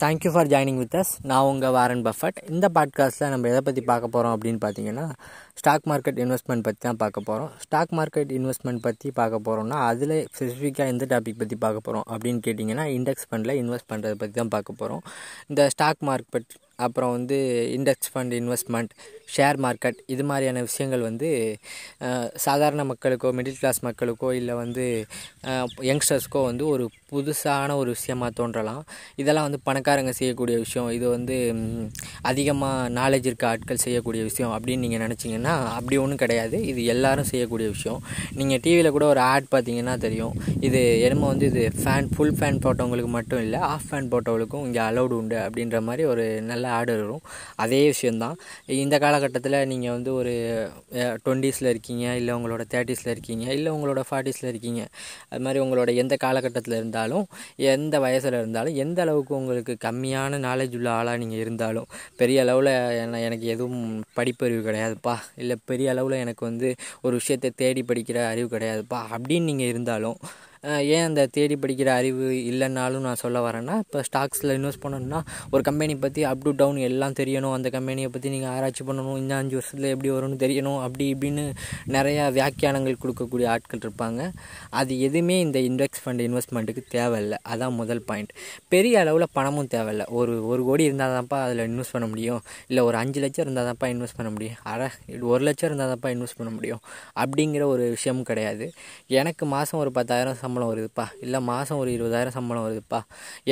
Thank you for joining with us நான் உங்கள் Warren Buffett இந்த பாட்காஸ்ட்டில் நம்ம எதை பற்றி பார்க்க போகிறோம் அப்படின்னு பார்த்தீங்கன்னா ஸ்டாக் மார்க்கெட் இன்வெஸ்ட்மெண்ட் பற்றி தான் பார்க்க போகிறோம் ஸ்டாக் மார்க்கெட் இன்வெஸ்ட்மெண்ட் பற்றி பார்க்க போகிறோம்னா அதில் ஸ்பெசிஃபிக்காக எந்த டாபிக் பற்றி பார்க்க போகிறோம் அப்படின்னு கேட்டிங்கன்னா இண்டெக்ஸ் ஃபண்டில் இன்வெஸ்ட் பண்ணுறதை பற்றி தான் பார்க்க போகிறோம் இந்த ஸ்டாக் மார்க்கெட் அப்புறம் வந்து index fund investment share market இது மாதிரியான விஷயங்கள் வந்து சாதாரண மக்களுக்கோ மிடில் கிளாஸ் மக்களுக்கோ இல்லை வந்து யங்ஸ்டர்ஸ்க்கோ வந்து ஒரு புதுசான ஒரு விஷயமா தோன்றலாம். இதெல்லாம் வந்து பணக்காரங்க செய்யக்கூடிய விஷயம். இது வந்து அதிகமாக நாலேஜ் இருக்க ஆட்கள் செய்யக்கூடிய விஷயம் அப்படின்னு நீங்கள் நினச்சிங்கன்னா அப்படி ஒன்றும் கிடையாது. இது எல்லாரும் செய்யக்கூடிய விஷயம். நீங்கள் டிவியில் கூட ஒரு ஆட் பார்த்தீங்கன்னா தெரியும். இது என்னமோ வந்து இது ஃபேன் ஃபுல் ஃபேன் போட்டவங்களுக்கு மட்டும் இல்லை ஆஃப் ஃபேன் போட்டவங்களுக்கும் இங்கே அலௌடு உண்டு அப்படின்ற மாதிரி ஒரு நல்ல ஆடு வரும். அதே விஷயந்தான் இந்த காலகட்டத்தில் நீங்கள் வந்து ஒரு டுவெண்ட்டீஸில் இருக்கீங்க இல்லை உங்களோட தேர்ட்டிஸில் இருக்கீங்க இல்லை உங்களோட ஃபார்ட்டிஸில் இருக்கீங்க. அது மாதிரி உங்களோட எந்த காலகட்டத்தில் இருந்தாலும் எந்த வயசில் இருந்தாலும் எந்த அளவுக்கு உங்களுக்கு கம்மியான நாலேஜ் உள்ள ஆளாக நீங்கள் இருந்தாலும் பெரிய அளவில் என்ன எனக்கு எதுவும் படிப்பறிவு கிடையாதுப்பா இல்லை பெரிய அளவில் எனக்கு வந்து ஒரு விஷயத்தை தேடி படிக்கிற அறிவு கிடையாதுப்பா அப்படின்னு நீங்கள் இருந்தாலும் ஏன் அந்த தேடி படிக்கிற அறிவு இல்லைன்னாலும் நான் சொல்ல வரேன்னா இப்போ ஸ்டாக்ஸில் இன்வெஸ்ட் பண்ணணும்னா ஒரு கம்பெனி பற்றி அப் டு டவுன் எல்லாம் தெரியணும். அந்த கம்பெனியை பற்றி நீங்கள் ஆராய்ச்சி பண்ணணும். இந்த அஞ்சு வருஷத்தில் எப்படி வரும்னு தெரியணும். அப்படி இப்படின்னு நிறையா வியாக்கியானங்கள் கொடுக்கக்கூடிய ஆட்கள் இருப்பாங்க. அது எதுவுமே இந்த இண்டெக்ஸ் ஃபண்ட் இன்வெஸ்ட்மெண்ட்டுக்கு தேவையில்லை. அதான் முதல் பாயிண்ட் பெரிய அளவில் பணமும் தேவையில்லை. ஒரு ஒரு கோடி இருந்தால் தான்ப்பா அதில் இன்வெஸ்ட் பண்ண முடியும். இல்லை ஒரு அஞ்சு லட்சம் இருந்தால் தான்ப்பா இன்வெஸ்ட் பண்ண முடியும். அட ஒரு லட்சம் இருந்தால் தான்ப்பா இன்வெஸ்ட் பண்ண முடியும். அப்படிங்கிற ஒரு விஷயமும் கிடையாது. எனக்கு மாதம் ஒரு பத்தாயிரம் சம்பளம் வருதுப்பா. இல்லை மாதம் ஒரு இருபதாயிரம் சம்பளம் வருதுப்பா.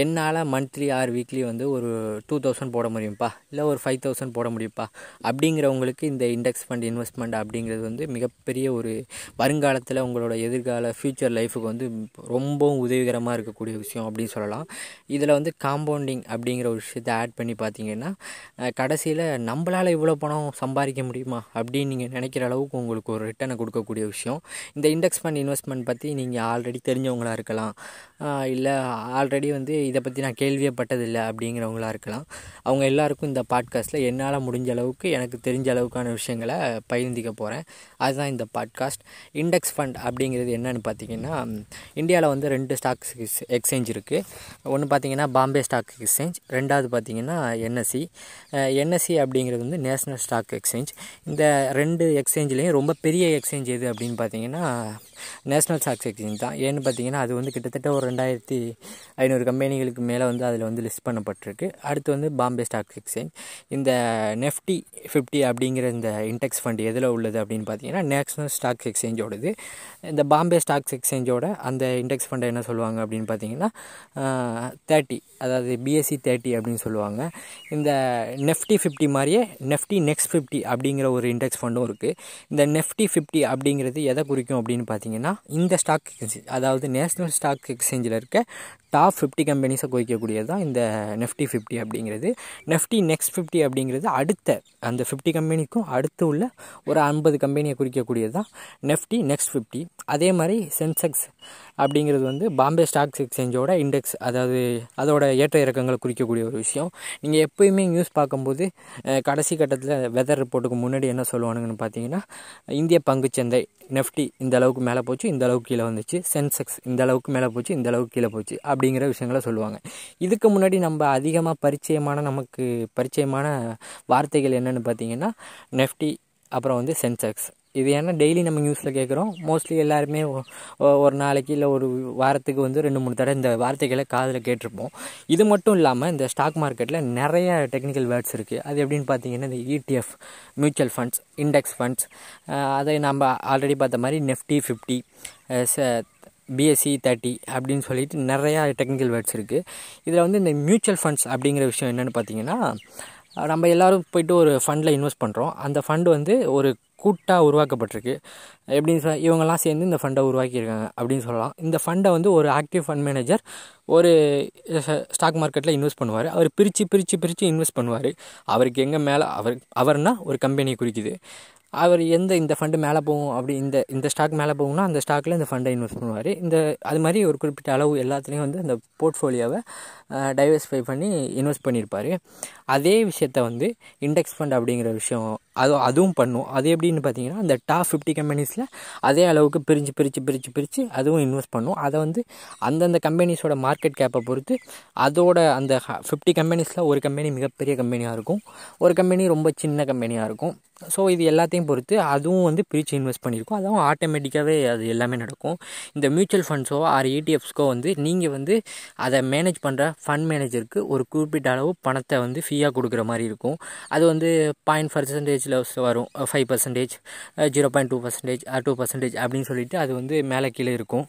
என்னால் மந்த்லி ஆர் வீக்லி வந்து ஒரு டூ தௌசண்ட் போட முடியும்ப்பா. இல்லை ஒரு ஃபைவ் தௌசண்ட் போட முடியும்ப்பா. அப்படிங்கிறவங்களுக்கு இந்த இண்டெக்ஸ் ஃபண்ட் இன்வெஸ்ட்மெண்ட் அப்படிங்கிறது வந்து மிகப்பெரிய ஒரு வருங்காலத்தில் உங்களோட எதிர்கால ஃப்யூச்சர் லைஃபுக்கு வந்து ரொம்பவும் உதவிகரமாக இருக்கக்கூடிய விஷயம் அப்படின்னு சொல்லலாம். இதில் வந்து காம்பவுண்டிங் அப்படிங்கிற ஒரு விஷயத்தை ஆட் பண்ணி பார்த்தீங்கன்னா கடைசியில் நம்மளால் இவ்வளோ பணம் சம்பாதிக்க முடியுமா அப்படின்னு நீங்கள் நினைக்கிற அளவுக்கு உங்களுக்கு ஒரு ரிட்டனை கொடுக்கக்கூடிய விஷயம். இந்த இண்டெக்ஸ் ஃபண்ட் இன்வெஸ்ட்மெண்ட் பற்றி நீங்கள் ஆல்ரெடி தெரிஞ்சவங்களாக இருக்கலாம். இல்லை ஆல்ரெடி வந்து இதை பற்றி நான் கேள்வியே பட்டதில்லை அப்படிங்கிறவங்களா இருக்கலாம். அவங்க எல்லாருக்கும் இந்த பாட்காஸ்ட்டில் என்னால் முடிஞ்ச அளவுக்கு எனக்கு தெரிஞ்ச அளவுக்கான விஷயங்களை பகிர்ந்திக்க போகிறேன் அதுதான் இந்த பாட்காஸ்ட் இண்டெக்ஸ் ஃபண்ட் அப்படிங்கிறது என்னன்னு பார்த்தீங்கன்னா இந்தியாவில் வந்து ரெண்டு ஸ்டாக்ஸ் எக்ஸ்சேஞ்ச் இருக்குது ஒன்று பார்த்தீங்கன்னா பாம்பே ஸ்டாக் எக்ஸ்சேஞ்ச் ரெண்டாவது பார்த்தீங்கன்னா என்எஸ்சி என்எஸ்சி அப்படிங்கிறது வந்து நேஷ்னல் ஸ்டாக் எக்ஸ்சேஞ்ச் இந்த ரெண்டு எக்ஸ்சேஞ்சிலையும் ரொம்ப பெரிய எக்ஸ்சேஞ்ச் எது அப்படின்னு பார்த்தீங்கன்னா நேஷ்னல் ஸ்டாக் எக்ஸ்சேஞ்ச் தான். ஏன் பார்த்தீங்கன்னா அது வந்து கிட்டத்தட்ட ஒரு ரெண்டாயிரத்தி ஐநூறு கம்பெனிகளுக்கு மேலே வந்து அதில் வந்து லிஸ்ட் பண்ணப்பட்டிருக்கு. அடுத்து வந்து பாம்பே ஸ்டாக் எக்ஸ்சேஞ்ச் இந்த நெஃப்டி ஃபிஃப்டி அப்படிங்கிற இந்த இன்டெக்ஸ் ஃபண்ட் எதில் உள்ளது அப்படின்னு பார்த்தீங்கன்னா நேஷ்னல் ஸ்டாக் எக்ஸ்சேஞ்சோடது இந்த பாம்பே ஸ்டாக்ஸ் எக்ஸ்சேஞ்சோட அந்த இண்டெக்ஸ் ஃபண்டை என்ன சொல்லுவாங்க அப்படின்னு பார்த்தீங்கன்னா தேர்ட்டி அதாவது பிஎஸ்சி தேர்ட்டி அப்படின்னு சொல்லுவாங்க. இந்த நெஃப்டி ஃபிஃப்டி மாதிரியே நெஃப்டி நெக்ஸ்ட் ஃபிஃப்டி அப்படிங்கிற ஒரு இண்டெக்ஸ் ஃபண்டும் இருக்குது இந்த நெஃப்டி ஃபிஃப்டி அப்படிங்கிறது எதை குறிக்கும் அப்படின்னு பார்த்தீங்கன்னா இந்த ஸ்டாக் எக்ஸ்சேஞ்ச் அதாவது அதாவது நேஷ்னல் ஸ்டாக் எக்ஸ்சேஞ்சில் இருக்க டாப் ஃபிஃப்டி கம்பெனிஸை குறிக்கக்கூடியது தான் இந்த நெஃப்டி ஃபிஃப்டி அப்படிங்கிறது. நெஃப்டி நெக்ஸ்ட் ஃபிஃப்டி அப்படிங்கிறது அடுத்த அந்த ஃபிஃப்டி கம்பெனிக்கும் அடுத்து உள்ள ஒரு ஐம்பது கம்பெனியை குறிக்கக்கூடியது தான் நெஃப்டி நெக்ஸ்ட் ஃபிஃப்டி அதே மாதிரி சென்செக்ஸ் அப்படிங்கிறது வந்து பாம்பே ஸ்டாக்ஸ் எக்ஸ்சேஞ்சோட இண்டெக்ஸ் அதாவது அதோட ஏற்ற இறக்கங்களை குறிக்கக்கூடிய ஒரு விஷயம். நீங்கள் எப்போயுமே நியூஸ் பார்க்கும்போது கடைசி கட்டத்தில் வெதர் ரிப்போர்ட்டுக்கு முன்னாடி என்ன சொல்லுவானுங்கன்னு பார்த்தீங்கன்னா இந்திய பங்குச்சந்தை நெஃப்டி இந்த அளவுக்கு மேலே போச்சு இந்த அளவுக்கு கீழே வந்துச்சு. சென்செக்ஸ் இந்த அளவுக்கு மேலே போச்சு இந்த அளவுக்கு கீழே போச்சு. அப்படிங்கிற விஷயங்களை சொல்லுவாங்க. இதுக்கு முன்னாடி நம்ம அதிகமாக பரிச்சயமான நமக்கு பரிச்சயமான வார்த்தைகள் என்னென்னு பார்த்தீங்கன்னா நெஃப்டி அப்புறம் வந்து சென்செக்ஸ் இது ஏன்னா டெய்லி நம்ம நியூஸில் கேட்குறோம் மோஸ்ட்லி எல்லாருமே ஒரு நாளைக்கு இல்லை ஒரு வாரத்துக்கு வந்து ரெண்டு மூணு தடவை இந்த வார்த்தைகளை காதில் கேட்டிருப்போம். இது மட்டும் இல்லாமல் இந்த ஸ்டாக் மார்க்கெட்டில் நிறைய டெக்னிக்கல் வேர்ட்ஸ் இருக்குது அது எப்படின்னு பார்த்தீங்கன்னா இந்த ETF mutual funds index funds அதை நம்ம ஆல்ரெடி பார்த்த மாதிரி நெஃப்டி ஃபிஃப்டி பிஎஸ்சி தேர்ட்டி அப்படின்னு சொல்லிட்டு நிறையா டெக்னிக்கல் வேர்ட்ஸ் இருக்குது இதில் வந்து இந்த மியூச்சுவல் ஃபண்ட்ஸ் அப்படிங்கிற விஷயம் என்னென்னு பார்த்தீங்கன்னா நம்ம எல்லாரும் போயிட்டு ஒரு ஃபண்டில் இன்வெஸ்ட் பண்ணுறோம் அந்த ஃபண்டு வந்து ஒரு கூட்டாக உருவாக்கப்பட்டிருக்கு. எப்படின்னு சொல்ல இவங்கெல்லாம் சேர்ந்து இந்த ஃபண்டை உருவாக்கியிருக்காங்க அப்படின்னு சொல்லலாம். இந்த ஃபண்டை வந்து ஒரு ஆக்டிவ் ஃபண்ட் மேனேஜர் ஒரு ஸ்டாக் மார்க்கெட்டில் இன்வெஸ்ட் பண்ணுவார். அவர் பிரித்து பிரித்து பிரித்து இன்வெஸ்ட் பண்ணுவார். அவருக்கு எங்கே மேலே அவர் அவர்னால் ஒரு கம்பெனியை குறிக்குது. அவர் எந்த இந்த ஃபண்டு மேலே போகும் அப்படி இந்த இந்த ஸ்டாக் மேலே போகும்னா அந்த ஸ்டாக்கில் இந்த ஃபண்டை இன்வெஸ்ட் பண்ணுவார். இந்த அது மாதிரி ஒரு குறிப்பிட்ட அளவு எல்லாத்துலேயும் வந்து அந்த போர்ட்ஃபோலியோவை டைவர்சிஃபை பண்ணி இன்வெஸ்ட் பண்ணியிருப்பார் அதே விஷயத்த வந்து இண்டெக்ஸ் ஃபண்ட் அப்படிங்கிற விஷயம் அது அதுவும் பண்ணும். அது எப்படின்னு பார்த்தீங்கன்னா அந்த டாப் ஃபிஃப்டி கம்பெனிஸில் அதே அளவுக்கு பிரித்து பிரித்து பிரித்து பிரித்து அதுவும் இன்வெஸ்ட் பண்ணும். அதை வந்து அந்தந்த கம்பெனிஸோட மார்க்கெட் கேப்பை பொறுத்து அதோட அந்த ஃபிஃப்டி கம்பெனிஸில் ஒரு கம்பெனி மிகப்பெரிய கம்பெனியாக இருக்கும். ஒரு கம்பெனி ரொம்ப சின்ன கம்பெனியாக இருக்கும். ஸோ இது எல்லாத்தையும் பொறுத்து அதுவும் வந்து பிரித்து இன்வெஸ்ட் பண்ணியிருக்கும். அதுவும் ஆட்டோமேட்டிக்காகவே அது எல்லாமே நடக்கும். இந்த மியூச்சுவல் ஃபண்ட்ஸோ ஆர் ஏடிஎஃப்ஸ்க்கோ வந்து நீங்கள் வந்து அதை மேனேஜ் பண்ணுற ஃபண்ட் மேனேஜருக்கு ஒரு குறிப்பிட்ட அளவு பணத்தை வந்து ஃப்ரீயாக கொடுக்குற மாதிரி இருக்கும். அது வந்து பாயிண்ட் பர்சன்டேஜ் பர்சன்டேஜில் வரும். Five percentage zero point two percentage two percentage அப்படின்னு சொல்லிட்டு அது வந்து மேலே கீழே இருக்கும்.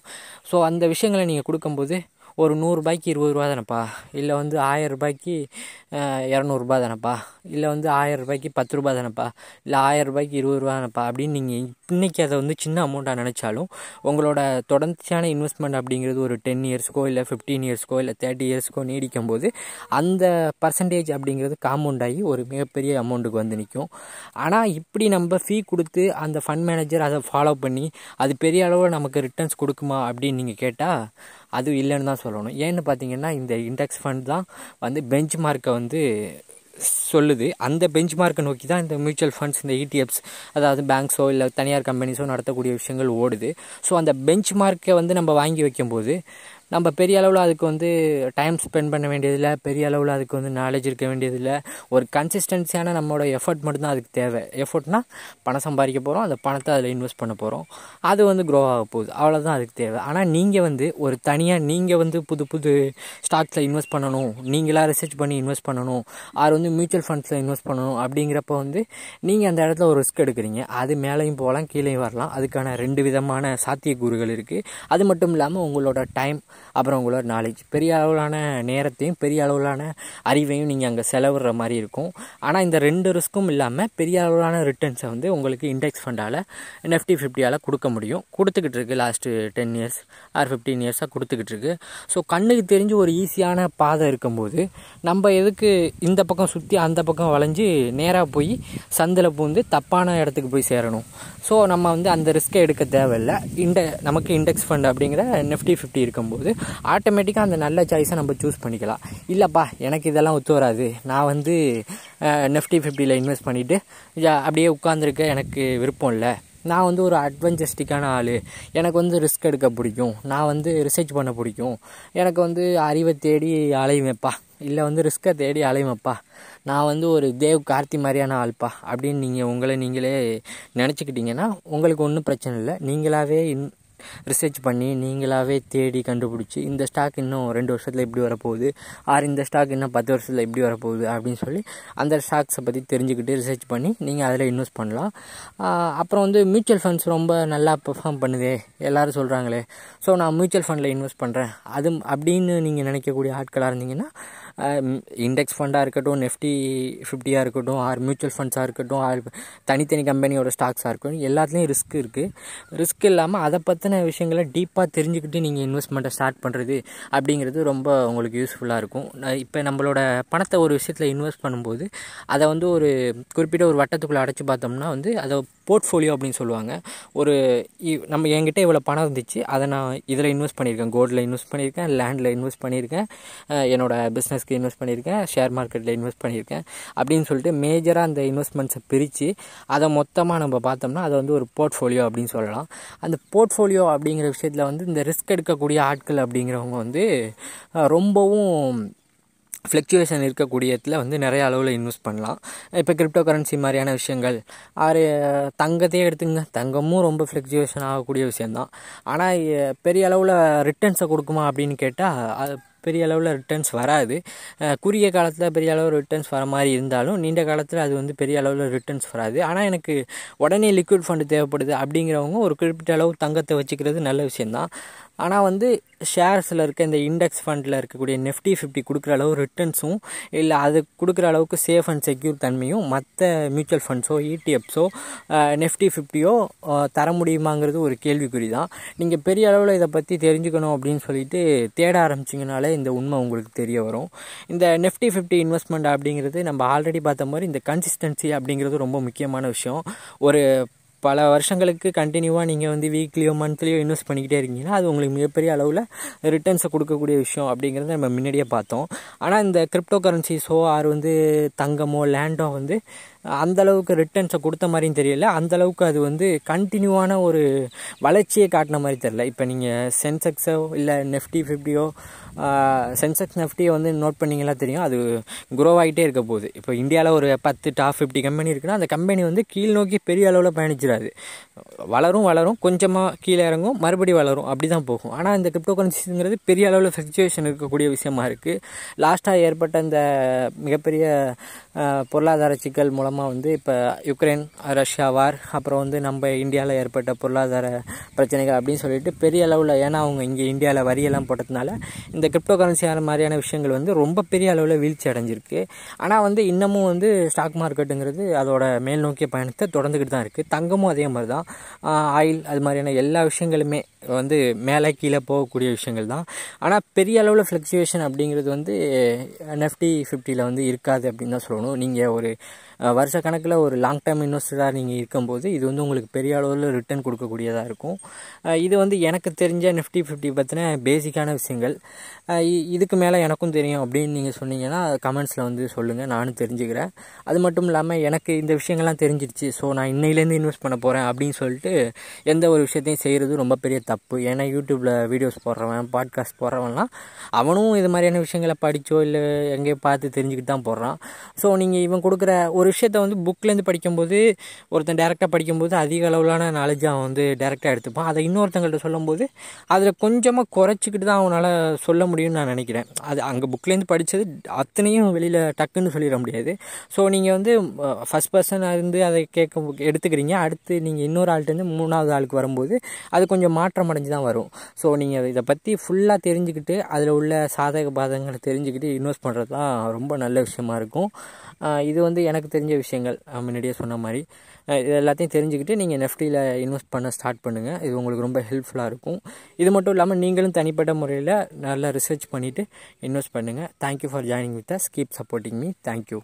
ஸோ அந்த விஷயங்களை நீங்கள் கொடுக்கும்போது ஒரு நூறுரூபாய்க்கு இருபது ரூபா தானேப்பா. இல்லை வந்து ஆயிரம் ரூபாய்க்கு இரநூறுபா தானேப்பா. இல்லை வந்து ஆயிரம் ரூபாய்க்கு பத்து ரூபா தானேப்பா. இல்லை ஆயிரம் ரூபாய்க்கு இருபது ரூபா தானேப்பா. அப்படின்னு நீங்கள் இன்றைக்கி அதை வந்து சின்ன அமௌண்ட்டாக நினச்சாலும் உங்களோட தொடர்ச்சியான இன்வெஸ்ட்மெண்ட் அப்படிங்கிறது ஒரு டென் இயர்ஸ்க்கோ இல்லை ஃபிஃப்டீன் இயர்ஸ்க்கோ இல்லை தேர்ட்டி இயர்ஸ்க்கோ நீடிக்கும் போது அந்த பர்சன்டேஜ் அப்படிங்கிறது காம்பவுண்ட் ஆகி ஒரு மிகப்பெரிய அமௌண்ட்டுக்கு வந்து நிற்கும் ஆனால் இப்படி நம்ம ஃபீ கொடுத்து அந்த ஃபண்ட் மேனேஜர் அதை ஃபாலோ பண்ணி அது பெரிய அளவில் நமக்கு ரிட்டர்ன்ஸ் கொடுக்குமா அப்படின்னு நீங்கள் கேட்டால் அது இல்லைன்னு தான் சொல்லணும். ஏன்னு பார்த்தீங்கன்னா இந்த இண்டெக்ஸ் ஃபண்ட் தான் வந்து பெஞ்ச் மார்க்கை வந்து சொல்லுது. அந்த பெஞ்ச் மார்க்கை நோக்கி தான் இந்த மியூச்சுவல் ஃபண்ட்ஸ் இந்த இடிஎஃப்ஸ் அதாவது பேங்க்ஸோ இல்லை தனியார் கம்பெனிஸோ நடத்தக்கூடிய விஷயங்கள் ஓடுது. ஸோ அந்த பெஞ்ச் மார்க்கை வந்து நம்ம வாங்கி வைக்கும்போது நம்ம பெரிய அளவில் அதுக்கு வந்து டைம் ஸ்பெண்ட் பண்ண வேண்டியதில்லை. பெரிய அளவில் அதுக்கு வந்து நாலேஜ் இருக்க வேண்டியதில்லை. ஒரு கன்சிஸ்டன்சியான நம்மளோட எஃபர்ட் மட்டும்தான் அதுக்கு தேவை. எஃபர்ட்னா பணம் சம்பாதிக்க போகிறோம் அந்த பணத்தை அதில் இன்வெஸ்ட் பண்ண போகிறோம் அது வந்து க்ரோ ஆக போகுது. அவ்வளோதான் அதுக்கு தேவை. ஆனால் நீங்கள் வந்து ஒரு தனியாக நீங்கள் வந்து புது புது ஸ்டாக்ஸில் இன்வெஸ்ட் பண்ணணும். நீங்களாக ரிசர்ச் பண்ணி இன்வெஸ்ட் பண்ணணும். ஆறு வந்து மியூச்சுவல் ஃபண்ட்ஸில் இன்வெஸ்ட் பண்ணணும். அப்படிங்கிறப்ப வந்து நீங்கள் அந்த இடத்துல ஒரு ரிஸ்க் எடுக்கிறீங்க. அது மேலேயும் போகலாம் கீழேயும் வரலாம். அதுக்கான ரெண்டு விதமான சாத்தியக்கூறுகள் இருக்குது அது மட்டும் இல்லாமல் உங்களோட டைம் அப்புறம் உங்களோட நாலேஜ் பெரிய அளவிலான நேரத்தையும் பெரிய அளவிலான அறிவையும் நீங்கள் அங்கே செலவிடுற மாதிரி இருக்கும். ஆனால் இந்த ரெண்டு ரிஸ்க்கும் இல்லாமல் பெரிய அளவிலான ரிட்டர்ன்ஸை வந்து உங்களுக்கு இண்டெக்ஸ் ஃபண்டால் நெஃப்டி ஃபிஃப்டியால் கொடுக்க முடியும். கொடுத்துக்கிட்டு இருக்கு last ten years or fifteen இயர்ஸாக கொடுத்துக்கிட்டு இருக்கு. ஸோ கண்ணுக்கு தெரிஞ்சு ஒரு ஈஸியான பாதை இருக்கும்போது நம்ம எதுக்கு இந்த பக்கம் சுற்றி அந்த பக்கம் வளைஞ்சு நேராக போய் சந்தில் பூந்து தப்பான இடத்துக்கு போய் சேரணும்? ஸோ நம்ம வந்து அந்த ரிஸ்க்கை எடுக்க தேவையில்லை. இண்ட நமக்கு இண்டெக்ஸ் ஃபண்ட் அப்படிங்கிற நெஃப்டி ஃபிஃப்டி இருக்கும்போது ஆட்டோமேட்டிக்காக அந்த நல்ல சாய்ஸை நம்ம சூஸ் பண்ணிக்கலாம். இல்லைப்பா எனக்கு இதெல்லாம் ஒத்து வராது. நான் வந்து நெஃப்டி ஃபிஃப்டியில் இன்வெஸ்ட் பண்ணிவிட்டு அப்படியே உட்காந்துருக்க எனக்கு விருப்பம் இல்லை. நான் வந்து ஒரு அட்வென்ச்சரிஸ்டிக்கான ஆள். எனக்கு வந்து ரிஸ்க் எடுக்க பிடிக்கும். நான் வந்து ரிசர்ச் பண்ண பிடிக்கும். எனக்கு வந்து அறிவை தேடி அலைவேப்பா இல்லை வந்து ரிஸ்க்கை தேடி அலைவேப்பா நான் வந்து ஒரு தேவ் கார்த்தி மாதிரியான ஆள்ப்பா. அப்படின்னு நீங்கள் உங்களை நீங்களே நினச்சிக்கிட்டிங்கன்னா உங்களுக்கு ஒன்றும் பிரச்சனை இல்லை. நீங்களாகவே இன் ரிசர்ச் பண்ணி நீங்களாகவே தேடி கண்டுபிடிச்சி இந்த ஸ்டாக் இன்னும் ரெண்டு வருஷத்தில் எப்படி வரப்போகுது ஆர் இந்த ஸ்டாக் இன்னும் பத்து வருஷத்தில் எப்படி வரப்போகுது அப்படின்னு சொல்லி அந்த ஸ்டாக்ஸை பற்றி தெரிஞ்சுக்கிட்டு ரிசர்ச் பண்ணி நீங்கள் அதில் இன்வெஸ்ட் பண்ணலாம். அப்புறம் வந்து மியூச்சுவல் ஃபண்ட்ஸ் ரொம்ப நல்லா பெர்ஃபார்ம் பண்ணுதே எல்லோரும் சொல்கிறாங்களே ஸோ நான் மியூச்சுவல் ஃபண்டில் இன்வெஸ்ட் பண்ணுறேன் அது அப்படின்னு நீங்கள் நினைக்கக்கூடிய ஆட்களாக இருந்தீங்கன்னா இண்டெக்ஸ் ஃபண்டாக இருக்கட்டும் நெஃப்டி ஃபிஃப்டியாக இருக்கட்டும் ஆர் மியூச்சுவல் ஃபண்ட்ஸாக இருக்கட்டும் ஆர் தனித்தனி கம்பெனியோட ஸ்டாக்ஸாக இருக்கட்டும் எல்லாத்துலேயும் ரிஸ்க் இருக்குது ரிஸ்க் இல்லாமல் அதை பற்றி பற்றின விஷயங்களை டீப்பாக தெரிஞ்சுக்கிட்டு நீங்கள் இன்வெஸ்ட்மெண்ட்டை ஸ்டார்ட் பண்ணுறது அப்படிங்கிறது ரொம்ப உங்களுக்கு யூஸ்ஃபுல்லாக இருக்கும். இப்போ நம்மளோட பணத்தை ஒரு விஷயத்தில் இன்வெஸ்ட் பண்ணும்போது அதை வந்து ஒரு குறிப்பிட்ட ஒரு வட்டத்துக்குள்ளே அடைச்சி பார்த்தோம்னா வந்து அதை போர்ட்ஃபோலியோ அப்படின்னு சொல்லுவாங்க. ஒரு நம்ம என்கிட்ட இவ்வளோ பணம் இருந்துச்சு அதை நான் இதில் இன்வெஸ்ட் பண்ணியிருக்கேன். கோல்டில் இன்வெஸ்ட் பண்ணியிருக்கேன் லேண்டில் இன்வெஸ்ட் பண்ணியிருக்கேன் என்னோடய பிஸ்னஸ்க்கு இன்வெஸ்ட் பண்ணியிருக்கேன் ஷேர் மார்க்கெட்டில் இன்வெஸ்ட் பண்ணியிருக்கேன் அப்படின்னு சொல்லிட்டு மேஜராக அந்த இன்வெஸ்ட்மெண்ட்ஸை பிரித்து அதை மொத்தமாக நம்ம பார்த்தோம்னா அதை வந்து ஒரு போர்ட்ஃபோலியோ அப்படின்னு சொல்லலாம். அந்த போர்ட்ஃபோலியோ அப்படிங்கிற விஷயத்தில் வந்து இந்த ரிஸ்க் எடுக்கக்கூடிய ஆட்கள் அப்படிங்கிறவங்க வந்து ரொம்பவும் ஃப்ளக்சுவேஷன் இருக்கக்கூடிய வந்து நிறைய அளவில் இன்வெஸ்ட் பண்ணலாம். இப்போ கிரிப்டோ கரன்சி மாதிரியான விஷயங்கள் ஆறு தங்கத்தையே எடுத்துங்க தங்கமும் ரொம்ப ஃப்ளக்சுவேஷன் ஆகக்கூடிய விஷயந்தான் ஆனால் பெரிய அளவில் ரிட்டர்ன்ஸை கொடுக்குமா அப்படின்னு கேட்டால் அது பெரிய அளவில் ரிட்டர்ன்ஸ் வராது. குறுகிய காலத்தில் பெரிய அளவில் ரிட்டர்ன்ஸ் வர மாதிரி இருந்தாலும் நீண்ட காலத்தில் அது வந்து பெரிய அளவில் ரிட்டர்ன்ஸ் வராது. ஆனால் எனக்கு உடனே லிக்விட் ஃபண்டு தேவைப்படுது அப்படிங்கிறவங்க ஒரு குறிப்பிட்ட அளவு தங்கத்தை வச்சுக்கிறது நல்ல விஷயந்தான் ஆனால் வந்து ஷேர்ஸில் இருக்க இந்த இண்டெக்ஸ் ஃபண்டில் இருக்கக்கூடிய நெஃப்டி ஃபிஃப்டி கொடுக்குற அளவு ரிட்டர்ன்ஸும் இல்லை அது கொடுக்குற அளவுக்கு சேஃப் அண்ட் செக்யூர் தன்மையும் மற்ற மியூச்சுவல் ஃபண்ட்ஸோ இடிஎஃப்ஸோ நெஃப்டி ஃபிஃப்டியோ தர முடியுமாங்கிறது ஒரு கேள்விக்குறி தான். நீங்கள் பெரிய அளவில் இதை பற்றி தெரிஞ்சுக்கணும் அப்படின்னு சொல்லிட்டு தேட ஆரம்பிச்சிங்கனாலே இந்த உண்மை உங்களுக்கு தெரிய வரும். இந்த நெஃப்டி ஃபிஃப்டி இன்வெஸ்ட்மெண்ட் அப்படிங்கிறது நம்ம ஆல்ரெடி பார்த்த மாதிரி இந்த கன்சிஸ்டன்சி அப்படிங்கிறது ரொம்ப முக்கியமான விஷயம். ஒரு பல வருஷங்களுக்கு கண்டினியூவாக நீங்கள் வந்து வீக்லியோ மந்த்லியோ இன்வெஸ்ட் பண்ணிக்கிட்டே இருக்கீங்கன்னா அது உங்களுக்கு மிகப்பெரிய அளவில் ரிட்டர்ன்ஸை கொடுக்கக்கூடிய விஷயம் அப்படிங்கிறத நம்ம முன்னாடியே பார்த்தோம். ஆனால் இந்த கிரிப்டோ கரன்சிஸோ ஆர் வந்து தங்கமோ லேண்டோ வந்து அந்தளவுக்கு ரிட்டர்ன்ஸை கொடுத்த மாதிரியும் தெரியல. அந்தளவுக்கு அது வந்து கண்டினியூவான ஒரு வளர்ச்சியை காட்டின மாதிரி தெரில இப்போ நீங்கள் சென்செக்ஸோ இல்லை நெஃப்டி ஃபிஃப்டியோ சென்செக்ஸ் நெஃப்டியை வந்து நோட் பண்ணிங்களா தெரியும். அது குரோ ஆகிட்டே இருக்க போகுது. இப்போ இந்தியாவில் ஒரு பத்து டாப் ஃபிஃப்டி கம்பெனி இருக்குன்னா அந்த கம்பெனி வந்து கீழ் நோக்கி பெரிய அளவில் பயணிச்சிடாது. வளரும் வளரும். கொஞ்சமாக கீழே இறங்கும். மறுபடி வளரும். அப்படி தான் போகும். ஆனால் இந்த கிரிப்டோ கரன்சிங்கிறது பெரிய அளவில் ஃப்ளக்சுவேஷன் இருக்கக்கூடிய விஷயமா இருக்குது லாஸ்ட்டாக ஏற்பட்ட இந்த மிகப்பெரிய பொருளாதார சிக்கல் மூலமாக வந்து இப்போ யுக்ரைன் ரஷ்யா வார் அப்புறம் வந்து நம்ம இந்தியாவில் ஏற்பட்ட பொருளாதார பிரச்சனைகள் அப்படின்னு சொல்லிட்டு பெரிய அளவில் ஏன்னா அவங்க இங்கே இந்தியாவில் வரியெல்லாம் போட்டதுனால இந்த கிரிப்டோ கரன்சியான மாதிரியான விஷயங்கள் வந்து ரொம்ப பெரிய அளவில் வீழ்ச்சி அடைஞ்சிருக்கு. ஆனால் வந்து இன்னமும் வந்து ஸ்டாக் மார்க்கெட்டுங்கிறது அதோட மேல் நோக்கிய பயணத்தை தொடர்ந்துக்கிட்டு தான் இருக்குது தங்கமும் அதே மாதிரி தான். ஆயில் அது மாதிரியான எல்லா விஷயங்களுமே வந்து மேலே கீழே போகக்கூடிய விஷயங்கள் தான். ஆனால் பெரிய அளவில் ஃப்ளக்சுவேஷன் அப்படிங்கிறது வந்து நெஃப்டி ஃபிஃப்டியில் வந்து இருக்காது அப்படின்னு தான் சொல்லணும். நீங்கள் ஒரு வருஷ கணக்கில் ஒரு லாங் டேர்ம் இன்வெஸ்டராக நீங்கள் இருக்கும்போது இது வந்து உங்களுக்கு பெரிய அளவில் ரிட்டர்ன் கொடுக்கக்கூடியதாக இருக்கும். இது வந்து எனக்கு தெரிஞ்ச நிஃப்டி ஃபிஃப்டி பற்றின பேசிக்கான விஷயங்கள். இதுக்கு மேலே எனக்கும் தெரியும் அப்படின்னு நீங்கள் சொன்னீங்கன்னா கமெண்ட்ஸில் வந்து சொல்லுங்கள் நானும் தெரிஞ்சுக்கிறேன். அது மட்டும் இல்லாமல் எனக்கு இந்த விஷயங்கள்லாம் தெரிஞ்சிருச்சு ஸோ நான் இன்னையிலேருந்து இன்வெஸ்ட் பண்ண போகிறேன் அப்படின்னு சொல்லிட்டு எந்த ஒரு விஷயத்தையும் செய்கிறது ரொம்ப பெரிய தப்பு. ஏன்னா யூடியூப்பில் வீடியோஸ் போடுறவன் பாட்காஸ்ட் போடுறவன்லாம் அவனும் இது மாதிரியான விஷயங்களை படித்தோ இல்லை எங்கேயோ பார்த்து தெரிஞ்சுக்கிட்டு தான் போடுறான். ஸோ நீங்கள் இவன் கொடுக்குற ஒரு ஒரு விஷயத்த வந்து புக்லேருந்து படிக்கும்போது ஒருத்தன் டேரெக்டாக படிக்கும்போது அதிக அளவிலான நாலேஜ் அவன் வந்து டேரெக்டாக எடுத்துப்பான். அதை இன்னொருத்தங்கள்ட்ட சொல்லும்போது அதில் கொஞ்சமாக குறைச்சிக்கிட்டு தான் அவனால் சொல்ல முடியும்னு நான் நினைக்கிறேன். அது அங்கே புக்லேருந்து படித்தது அத்தனையும் வெளியில் டக்குன்னு சொல்லிட முடியாது. ஸோ நீங்கள் வந்து ஃபஸ்ட் பர்சனாக இருந்து அதை கேட்க எடுத்துக்கிறீங்க. அடுத்து நீங்கள் இன்னொரு ஆள்கிட்டருந்து மூணாவது ஆளுக்கு வரும்போது அது கொஞ்சம் மாற்றம் அடைஞ்சு தான் வரும். ஸோ நீங்கள் இதை பற்றி ஃபுல்லாக தெரிஞ்சுக்கிட்டு அதில் உள்ள சாதக பாதகங்களை தெரிஞ்சுக்கிட்டு இன்வெஸ்ட் பண்ணுறது தான் ரொம்ப நல்ல விஷயமா இருக்கும். இது வந்து எனக்கு தெரிஞ்ச விஷயங்கள் முன்னாடியே சொன்ன மாதிரி. இது எல்லாத்தையும் தெரிஞ்சுக்கிட்டு நீங்கள் நெஃப்டியில் இன்வெஸ்ட் பண்ண ஸ்டார்ட் பண்ணுங்கள் இது உங்களுக்கு ரொம்ப ஹெல்ப்ஃபுல்லாக இருக்கும். இது மட்டும் இல்லாமல் நீங்களும் தனிப்பட்ட முறையில் நல்லா ரிசர்ச் பண்ணிவிட்டு இன்வெஸ்ட் பண்ணுங்கள் thank you for joining with us keep supporting me thank you